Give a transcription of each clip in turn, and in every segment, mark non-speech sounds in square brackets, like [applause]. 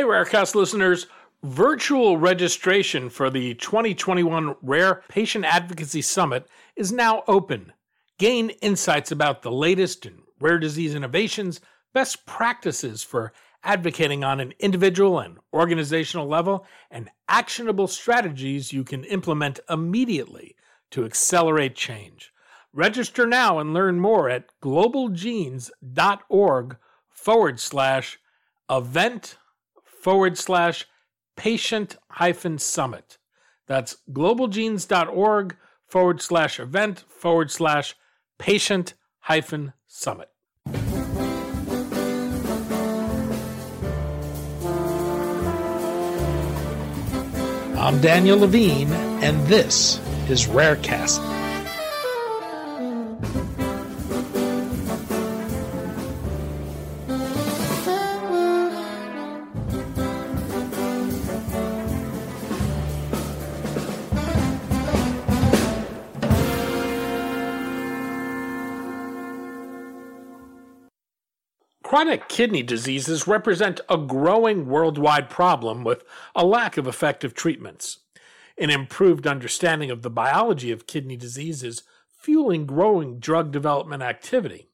Hey, Rarecast listeners. Virtual registration for the 2021 Rare Patient Advocacy Summit is now open. Gain insights about the latest in rare disease innovations, best practices for advocating on an individual and organizational level, and actionable strategies you can implement immediately to accelerate change. Register now and learn more at globalgenes.org forward slash event forward slash patient hyphen summit. That's globalgenes.org forward slash event forward slash patient hyphen summit. I'm Daniel Levine, and this is Rarecast. Chronic kidney diseases represent a growing worldwide problem with a lack of effective treatments. An improved understanding of the biology of kidney disease is fueling growing drug development activity.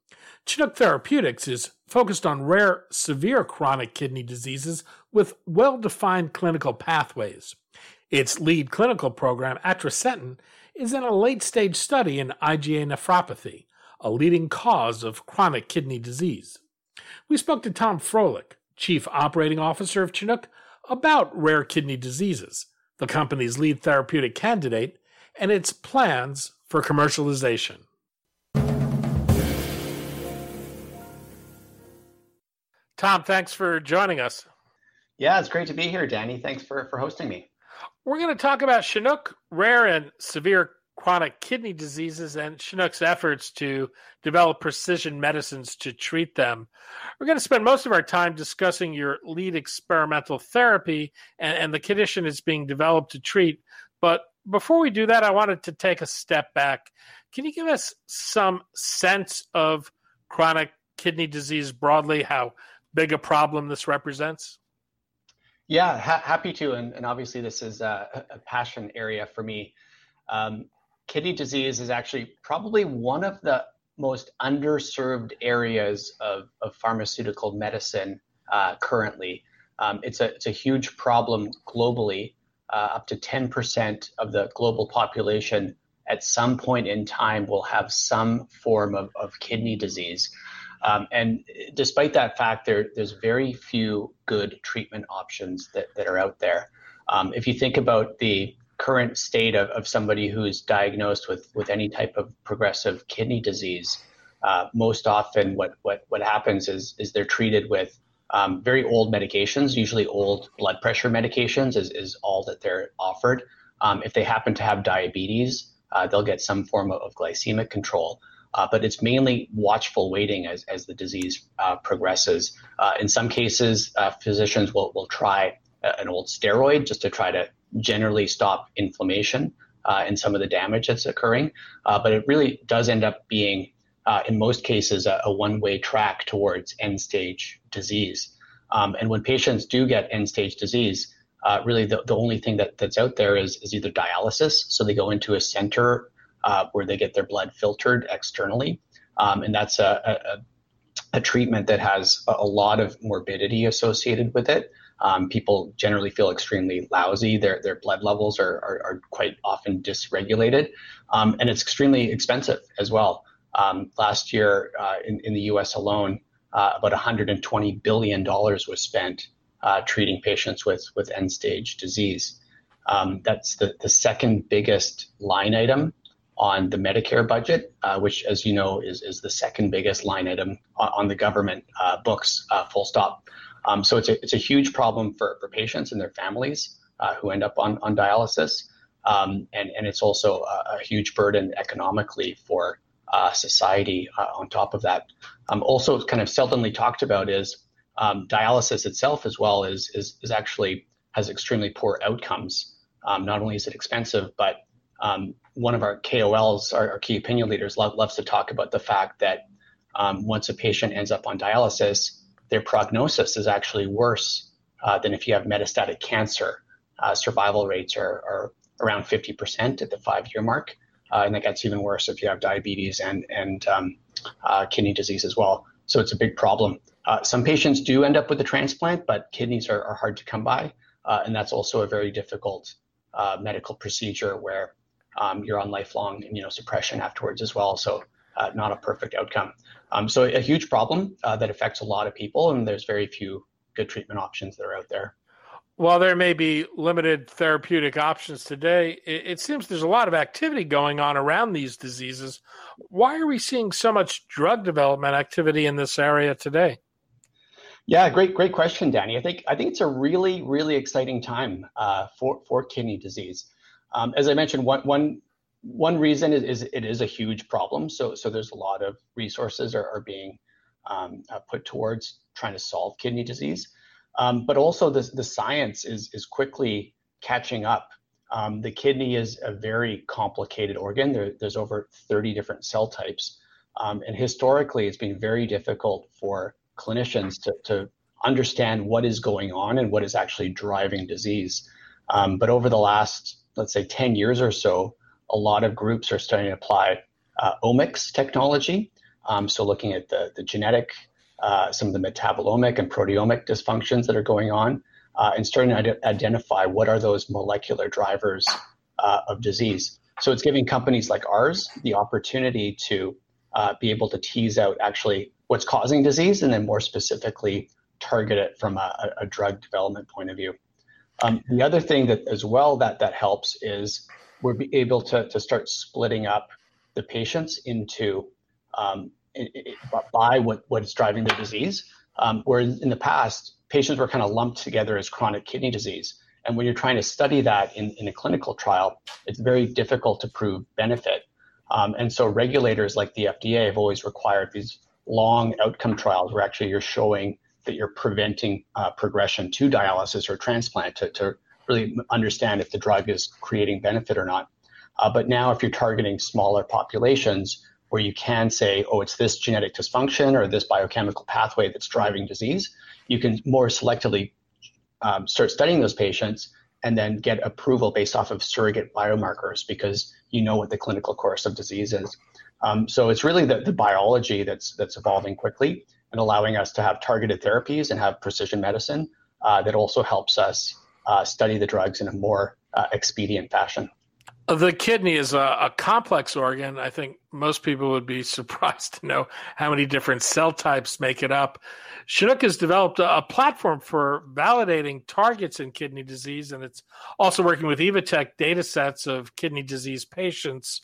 Chinook Therapeutics is focused on rare, severe chronic kidney diseases with well defined clinical pathways. Its lead clinical program, atrasentan, is in a late stage study in IgA nephropathy, a leading cause of chronic kidney disease we spoke to Tom Frohlich, Chief Operating Officer of Chinook, about rare kidney diseases, the company's lead therapeutic candidate, and its plans for commercialization. Tom, thanks for joining us. Yeah, it's great to be here, Danny. Thanks for, for hosting me. We're going to talk about Chinook, rare and severe chronic kidney diseases and Chinook's efforts to develop precision medicines to treat them. We're going to spend most of our time discussing your lead experimental therapy and, and the condition it's being developed to treat. But before we do that, I wanted to take a step back. Can you give us some sense of chronic kidney disease broadly, how big a problem this represents? Yeah, ha- happy to. And, and, obviously, this is a, a passion area for me. Um, kidney disease is actually probably one of the most underserved areas of, of pharmaceutical medicine uh, currently. Um, it's, a, it's a huge problem globally. Uh, up to 10% of the global population at some point in time will have some form of, of kidney disease. Um, and despite that fact, there, there's very few good treatment options that, that are out there. Um, if you think about the current state of, of somebody who's diagnosed with, with any type of progressive kidney disease, uh, most often what, what, what happens is, is they're treated with um, very old medications, usually old blood pressure medications is, is all that they're offered. Um, if they happen to have diabetes, uh, they'll get some form of, of glycemic control. Uh, but it's mainly watchful waiting as, as the disease uh, progresses. Uh, in some cases, uh, physicians will, will try an old steroid just to try to generally stop inflammation uh, and some of the damage that's occurring. Uh, but it really does end up being, uh, in most cases, a, a one way track towards end stage disease. Um, and when patients do get end stage disease, uh, really the, the only thing that, that's out there is, is either dialysis. So they go into a center uh, where they get their blood filtered externally. Um, and that's a, a, a, treatment that has a, a lot of morbidity associated with it. Um, people generally feel extremely lousy. Their their blood levels are are, are quite often dysregulated, um, and it's extremely expensive as well. Um, last year uh, in in the U.S. alone, uh, about 120 billion dollars was spent uh, treating patients with with end stage disease. Um, that's the the second biggest line item on the Medicare budget, uh, which, as you know, is, is the second biggest line item on, on the government uh, books, uh, full stop. Um, so it's a, it's a huge problem for, for patients and their families uh, who end up on, on dialysis. Um, and, and it's also a, a, huge burden economically for uh, society uh, on top of that. Um, also, kind of seldomly talked about is um, dialysis itself as well is, is, is actually has extremely poor outcomes. Um, not only is it expensive, but um, one of our KOLs, our, our key opinion leaders, lo- loves to talk about the fact that um, once a patient ends up on dialysis, their prognosis is actually worse uh, than if you have metastatic cancer. Uh, survival rates are, are around 50% at the five year mark. Uh, and that gets even worse if you have diabetes and, and um, uh, kidney disease as well. So it's a big problem. Uh, some patients do end up with a transplant, but kidneys are, are hard to come by. Uh, and that's also a very difficult medical procedure where um, you're on lifelong immunosuppression afterwards as well. So uh, not a perfect outcome. Um, so a huge problem that affects a lot of people, and there's very few good treatment options that are out there. While there may be limited therapeutic options today, it, it, seems there's a lot of activity going on around these diseases. Why are we seeing so much drug development activity in this area today? Yeah, great, great question, Danny. I think I think it's a really, really exciting time uh, for for kidney disease. Um, as I mentioned, one one one reason is, is, it is a huge problem. So so there's a lot of resources are, are being um, uh, put towards trying to solve kidney disease. Um, but also the, the science is, is quickly catching up. Um, the kidney is a very complicated organ. There, there's over 30 different cell types. Um, and historically, it's been very difficult for clinicians to, to understand what is going on and what is actually driving disease. Um, but over the last, let's say, 10 years or so, a lot of groups are starting to apply uh, omics technology. Um, so looking at the, the genetic uh, some of the metabolomic and proteomic dysfunctions that are going on, uh, and starting to identify what are those molecular drivers uh, of disease. So it's giving companies like ours the opportunity to uh, be able to tease out actually what's causing disease, and then more specifically target it from a, a drug development point of view. Um, the other thing that as well that that helps is we're able to, to start splitting up the patients into um, by what, what is driving the disease. Um, where in the past, patients were kind of lumped together as chronic kidney disease. And when you're trying to study that in, in a clinical trial, it's very difficult to prove benefit. Um, and so regulators like the FDA have always required these long outcome trials where actually you're showing that you're preventing uh, progression to dialysis or transplant to, to really understand if the drug is creating benefit or not. Uh, but now, if you're targeting smaller populations, where you can say, oh, it's this genetic dysfunction or this biochemical pathway that's driving disease, you can more selectively um, start studying those patients and then get approval based off of surrogate biomarkers because you know what the clinical course of disease is. Um, so it's really the, the biology that's that's evolving quickly and allowing us to have targeted therapies and have precision medicine uh, that also helps us uh, study the drugs in a more uh, expedient fashion. The kidney is a, a, complex organ. I think most people would be [laughs] surprised to know how many different cell types make it up. Chinook has developed a, a platform for validating targets in kidney disease, and it's also working with Evotec data sets of kidney disease patients.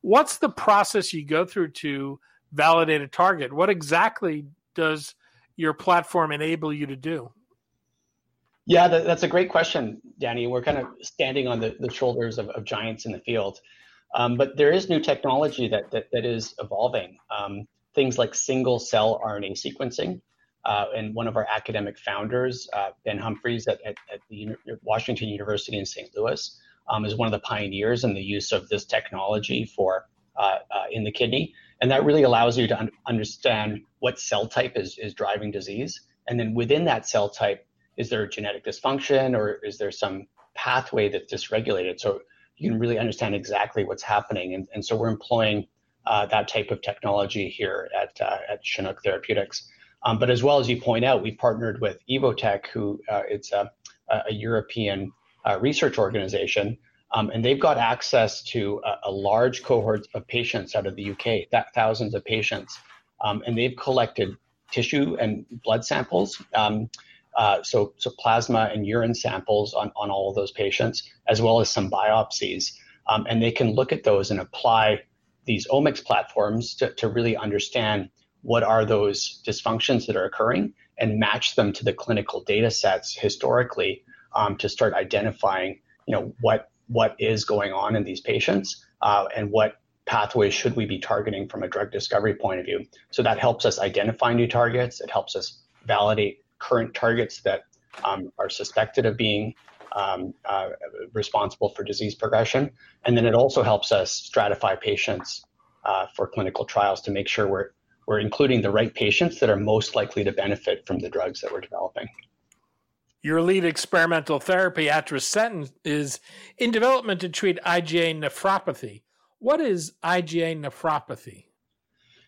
What's the process you go through to validate a target? What exactly does your platform enable you to do? Yeah, that, that's a great question, Danny. We're kind of standing on the, the shoulders of, of giants in the field. Um, but there is new technology that, that, that is evolving. Um, things like single cell RNA sequencing. Uh, and one of our academic founders, uh, Ben Humphreys at, at, at, the Washington University in St. Louis, um, is one of the pioneers in the use of this technology for uh, uh in the kidney. And that really allows you to un- understand what cell type is, is driving disease. And then within that cell type, is there a genetic dysfunction or is there some pathway that's dysregulated? So you can really understand exactly what's happening. And, and so we're employing uh, that type of technology here at, uh, at Chinook Therapeutics. Um, but as well as you point out, we've partnered with Evotec, who uh, it's a, a European uh, research organization, um, and they've got access to a, a, large cohort of patients out of the UK, thousands of patients, um, and they've collected tissue and blood samples. Uh, so, so plasma and urine samples on, on all of those patients, as well as some biopsies. Um, and they can look at those and apply these omics platforms to, to really understand what are those dysfunctions that are occurring and match them to the clinical data sets historically um, to start identifying, you know, what what is going on in these patients uh, and what pathways should we be targeting from a drug discovery point of view. So that helps us identify new targets. It helps us validate current targets that um, are suspected of being um, uh, responsible for disease progression. And then it also helps us stratify patients uh, for clinical trials to make sure we're, we're including the right patients that are most likely to benefit from the drugs that we're developing. Your lead experimental therapy, atrasentan, is in development to treat IgA nephropathy. What is IgA nephropathy?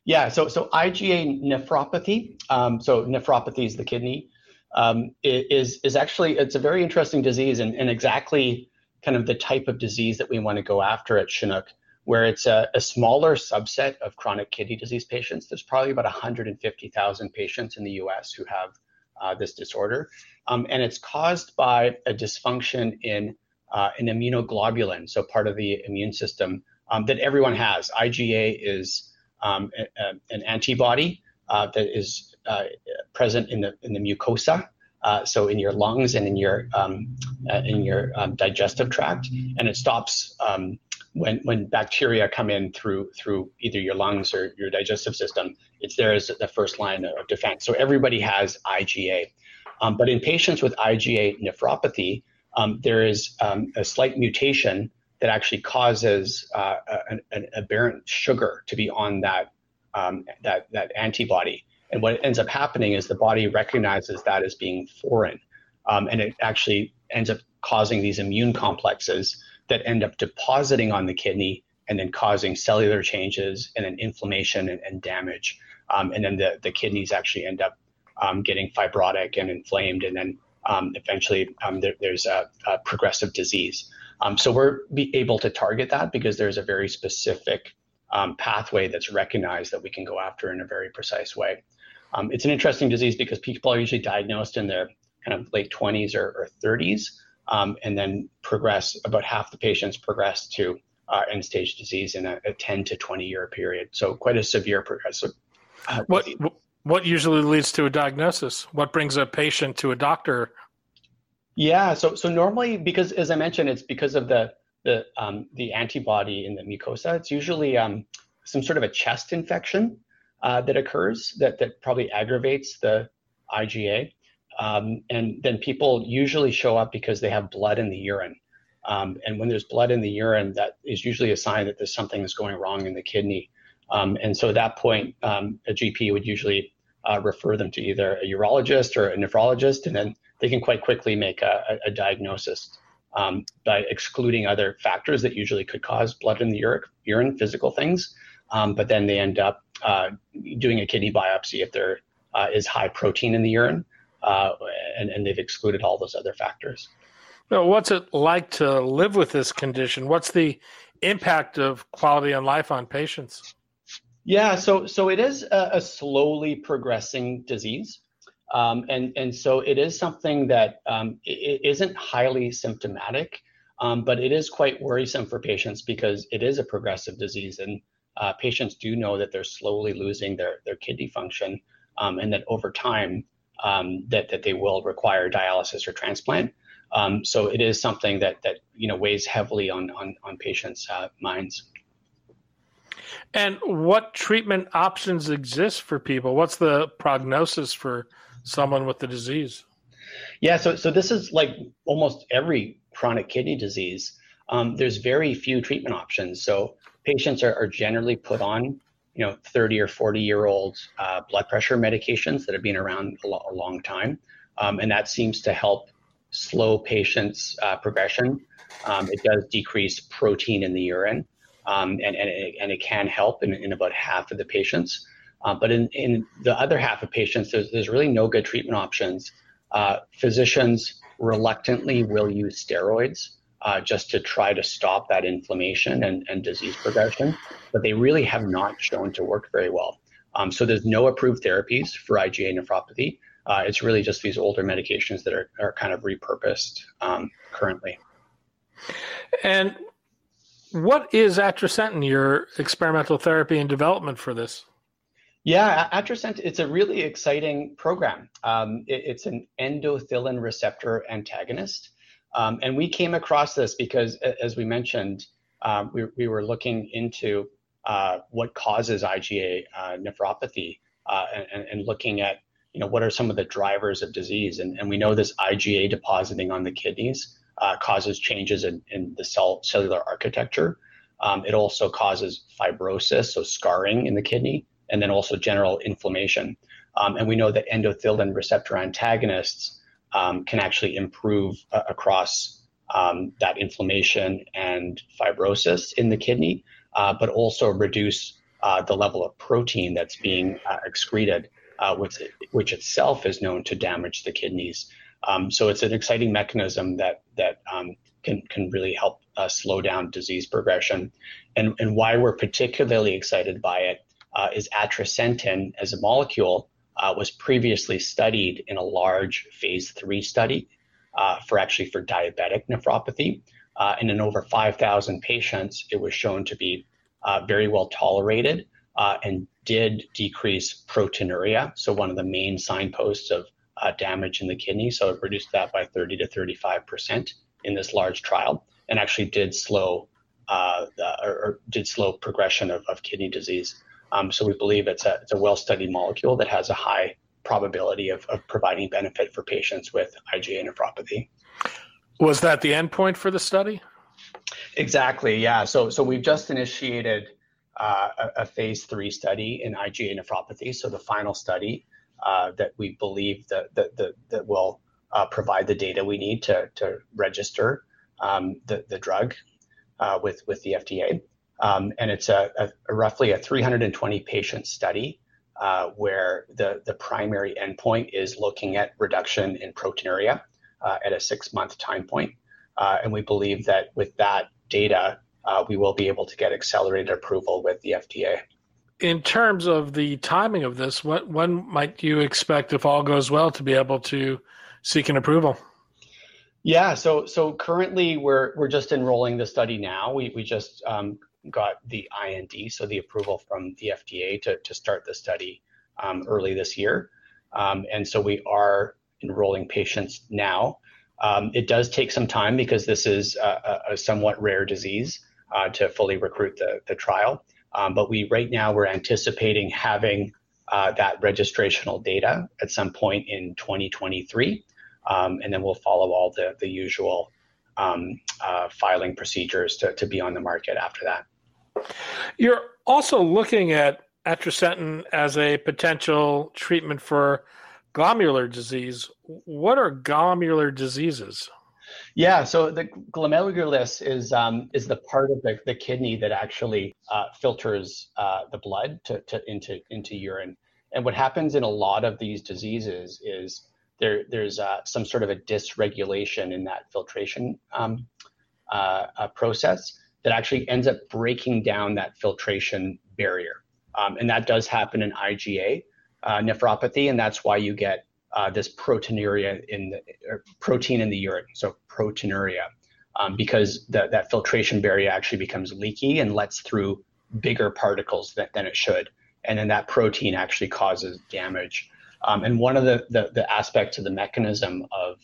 Yeah, so so IgA nephropathy, um, so nephropathy is the kidney, um, is is actually it's a very interesting disease and, and exactly kind of the type of disease that we want to go after at Chinook, where it's a, a smaller subset of chronic kidney disease patients. There's probably about 150,000 patients in the U.S. who have uh, this disorder, um, and it's caused by a dysfunction in uh, an immunoglobulin, so part of the immune system um, that everyone has. IgA is um, a, an antibody uh, that is uh, present in the in the mucosa, uh, so in your lungs and in your um, uh, in your um, digestive tract, and it stops um, when when bacteria come in through through either your lungs or your digestive system. It's there as the first line of defense. So everybody has IgA, um, but in patients with IgA nephropathy, um, there is a slight mutation that actually causes uh, an, an, aberrant sugar to be on that um, that that antibody. And what ends up happening is the body recognizes that as being foreign, um, and it actually ends up causing these immune complexes that end up depositing on the kidney and then causing cellular changes and then inflammation and, and damage. Um, and then the, the kidneys actually end up um, getting fibrotic and inflamed, and then um, eventually um, there, there's a, a, progressive disease. Um, so we're able to target that because there's a very specific um, pathway that's recognized that we can go after in a very precise way. Um, it's an interesting disease because people are usually diagnosed in their kind of late 20s or, or 30s um, and then progress. About half the patients progress to uh, end stage disease in a, a, 10 to 20 year period. So quite a severe progressive. Uh, what what usually leads to a diagnosis? What brings a patient to a doctor? Yeah, so so normally because as I mentioned, it's because of the the um, the antibody in the mucosa. It's usually um, some sort of a chest infection uh, that occurs that that probably aggravates the IgA, um, and then people usually show up because they have blood in the urine. Um, and when there's blood in the urine, that is usually a sign that there's something that's going wrong in the kidney. Um, and so at that point, um, a GP would usually uh, refer them to either a urologist or a nephrologist, and then they can quite quickly make a, a diagnosis um, by excluding other factors that usually could cause blood in the urine, physical things. Um, but then they end up uh, doing a kidney biopsy if there uh, is high protein in the urine, uh, and, and they've excluded all those other factors. Well, what's it like to live with this condition? What's the impact of quality on life on patients? Yeah, so so it is a, a slowly progressing disease. Um, and, and so it is something that um, isn't highly symptomatic, um, but it is quite worrisome for patients because it is a progressive disease. And uh, patients do know that they're slowly losing their, their kidney function um, and that over time um, that, that they will require dialysis or transplant. Um, so it is something that, that you know, weighs heavily on, on, on patients' uh, minds. And what treatment options exist for people? What's the prognosis for someone with the disease? Yeah, so so this is like almost every chronic kidney disease. Um, there's very few treatment options. So patients are, are generally put on, you know, 30 or 40 year old uh, blood pressure medications that have been around a, lo- a long time, um, and that seems to help slow patients' uh, progression. Um, it does decrease protein in the urine, um, and and it, and it can help in, in about half of the patients. Uh, but in, in the other half of patients, there's, there's really no good treatment options. Uh, physicians reluctantly will use steroids uh, just to try to stop that inflammation and, and disease progression, but they really have not shown to work very well. Um, so there's no approved therapies for IgA nephropathy. Uh, it's really just these older medications that are, are kind of repurposed um, currently. And what is atrasentan, your experimental therapy and development for this? Yeah, Atrasentan, it's a really exciting program. Um, it, it's an endothelin receptor antagonist. Um, and we came across this because, as we mentioned, uh, we, we were looking into uh, what causes IgA uh, nephropathy uh, and, and, looking at, you know, what are some of the drivers of disease. And, and we know this IgA depositing on the kidneys uh, causes changes in, in the cell, cellular architecture. Um, it also causes fibrosis, so scarring in the kidney and then also general inflammation. Um, and we know that endothelin receptor antagonists um, can actually improve uh, across um, that inflammation and fibrosis in the kidney, uh, but also reduce uh, the level of protein that's being uh, excreted, uh, which, which itself is known to damage the kidneys. Um, so it's an exciting mechanism that that um, can can really help uh, slow down disease progression, and and why we're particularly excited by it uh, is atrasentan as a molecule uh, was previously studied in a large phase three study uh, for actually for diabetic nephropathy, uh, and in over 5,000 patients, it was shown to be uh, very well tolerated and did decrease proteinuria, so one of the main signposts of uh, damage in the kidney. So it reduced that by 30 to 35 percent in this large trial, and actually did slow uh, or, or, did slow progression of, of kidney disease. Um, so we believe it's a, it's a well-studied molecule that has a high probability of, of providing benefit for patients with IgA nephropathy. Was that the endpoint for the study? Exactly. Yeah. So so we've just initiated uh, a, a, phase three study in IgA nephropathy. So the final study uh, that we believe that that that, that will uh, provide the data we need to to register um, the the drug uh, with with the FDA. Um, and it's a, a, a, roughly a 320 patient study uh, where the the primary endpoint is looking at reduction in proteinuria uh, at a six month time point. and we believe that with that data, we will be able to get accelerated approval with the FDA in terms of the timing of this, what when might you expect, if all goes well, to be able to seek an approval? Yeah, so so currently we're we're just enrolling the study now. We we just um, got the IND, so the approval from the FDA to start the study um, early this year, um, and so we are enrolling patients now. Um, it does take some time because this is a, somewhat rare disease uh, to fully recruit the trial. But we right now we're anticipating having uh, that registrational data at some point in 2023, um, and then we'll follow all the usual uh, filing procedures to be on the market after that. You're also looking at atrasentan as a potential treatment for glomerular disease. What are glomerular diseases? Yeah, so the glomerulus is um, is the part of the, the kidney that actually uh, filters uh, the blood to, to, into into urine. And what happens in a lot of these diseases is there there's uh, some sort of a dysregulation in that filtration um, uh, uh, process that actually ends up breaking down that filtration barrier. Um, and that does happen in IgA uh, nephropathy, and that's why you get uh, this proteinuria in the protein in the urine, so proteinuria, um, because the, that filtration barrier actually becomes leaky and lets through bigger particles than, than it should, and then that protein actually causes damage. Um, and one of the, the, the, aspects of the mechanism of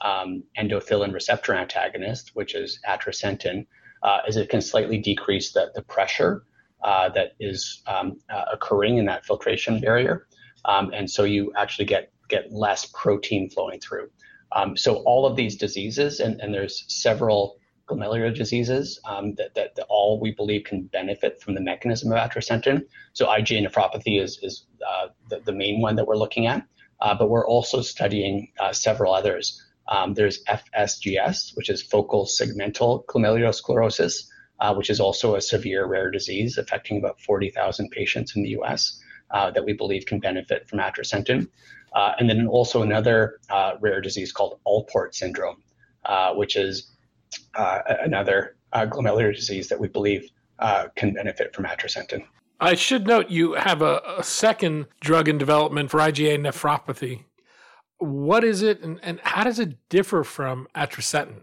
um, endothelin receptor antagonist, which is atrasentan, uh, is it can slightly decrease the, the pressure uh, that is um, uh, occurring in that filtration barrier. Um, and so you actually get get less protein flowing through. Um, so all of these diseases, and, and there's several glomerular diseases um, that, that, that, all we believe can benefit from the mechanism of atrasentan. So IgA nephropathy is, is uh, the, the, main one that we're looking at, uh, but we're also studying uh, several others. Um, there's FSGS, which is focal segmental glomerulosclerosis, uh, which is also a severe rare disease affecting about 40,000 patients in the US uh, that we believe can benefit from atrasentan. Uh, and then also another uh, rare disease called Alport syndrome, uh, which is uh, another glomerular disease that we believe can benefit from atrasentan. I should note you have a, a, second drug in development for IgA nephropathy. What is it, and, and how does it differ from atrasentan?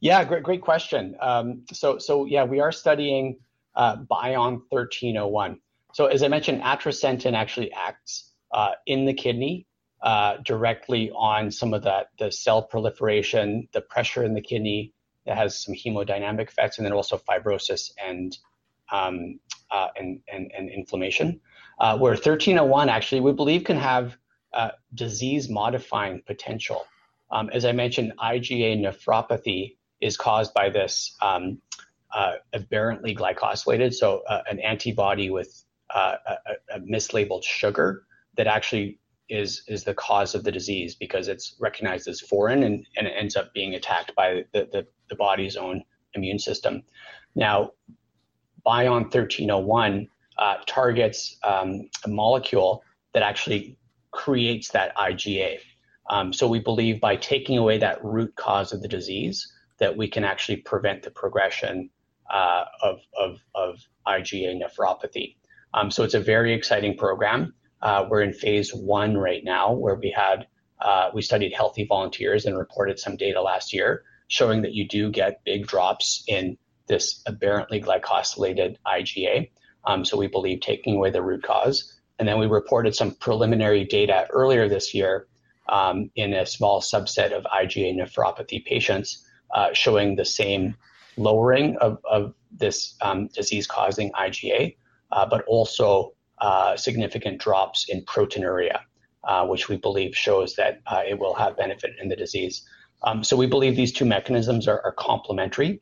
Yeah, great, great question. Um, so, so yeah, we are studying Bion 1301. So, as I mentioned, atrasentan actually acts uh, in the kidney uh, directly on some of that the cell proliferation, the pressure in the kidney that has some hemodynamic effects, and then also fibrosis and um, uh, and, and, and inflammation. Uh, where 1301 actually we believe can have uh, disease modifying potential. Um, as I mentioned, IgA nephropathy is caused by this um, uh, aberrantly glycosylated, so uh, an antibody with uh, a, a, mislabeled sugar that actually is is the cause of the disease because it's recognized as foreign and, and it ends up being attacked by the, the, the body's own immune system. Now, Bion 1301 uh, targets um, a molecule that actually creates that IgA. Um, so we believe by taking away that root cause of the disease, that we can actually prevent the progression uh, of, of, of, IgA nephropathy. Um, so it's a very exciting program. Uh, we're in phase one right now, where we had uh, we studied healthy volunteers and reported some data last year showing that you do get big drops in this aberrantly glycosylated IgA. Um, so we believe taking away the root cause. And then we reported some preliminary data earlier this year um, in a small subset of IgA nephropathy patients uh, showing the same lowering of, of this um, disease causing IgA, uh, but also uh, significant drops in proteinuria, uh, which we believe shows that uh, it will have benefit in the disease. Um, so we believe these two mechanisms are, are complementary.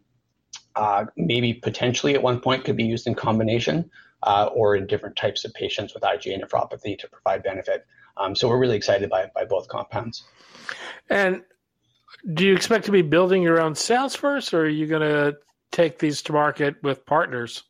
Uh, maybe potentially at one point could be used in combination or in different types of patients with IgA nephropathy to provide benefit. Um, so we're really excited by, by both compounds. And do you expect to be building your own sales force or are you going to take these to market with partners?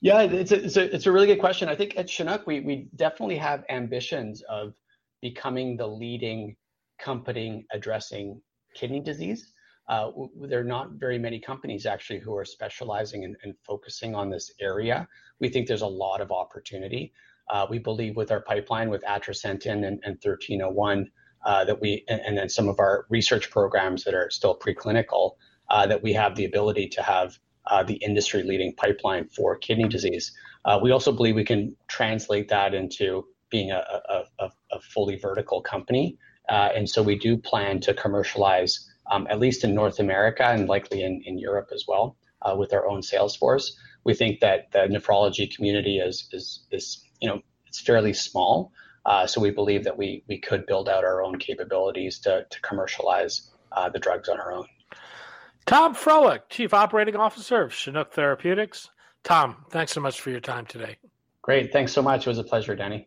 Yeah, it's a, it's a, it's a really good question. I think at Chinook, we, we definitely have ambitions of becoming the leading company addressing kidney disease. Uh, there are not very many companies actually who are specializing and, focusing on this area. We think there's a lot of opportunity. Uh, we believe with our pipeline with atrasentan and, and 1301 uh, that we, and, and, then some of our research programs that are still preclinical, uh, that we have the ability to have uh, the industry leading pipeline for kidney disease. Uh, we also believe we can translate that into being a, a, a, a fully vertical company. and so we do plan to commercialize um, at least in North America and likely in, in Europe as well, uh, with our own sales force. We think that the nephrology community is is is you know it's fairly small, uh, so we believe that we we could build out our own capabilities to to commercialize uh, the drugs on our own. Tom Frohlich, Chief Operating Officer of Chinook Therapeutics. Tom, thanks so much for your time today. Great, thanks so much. It was a pleasure, Danny.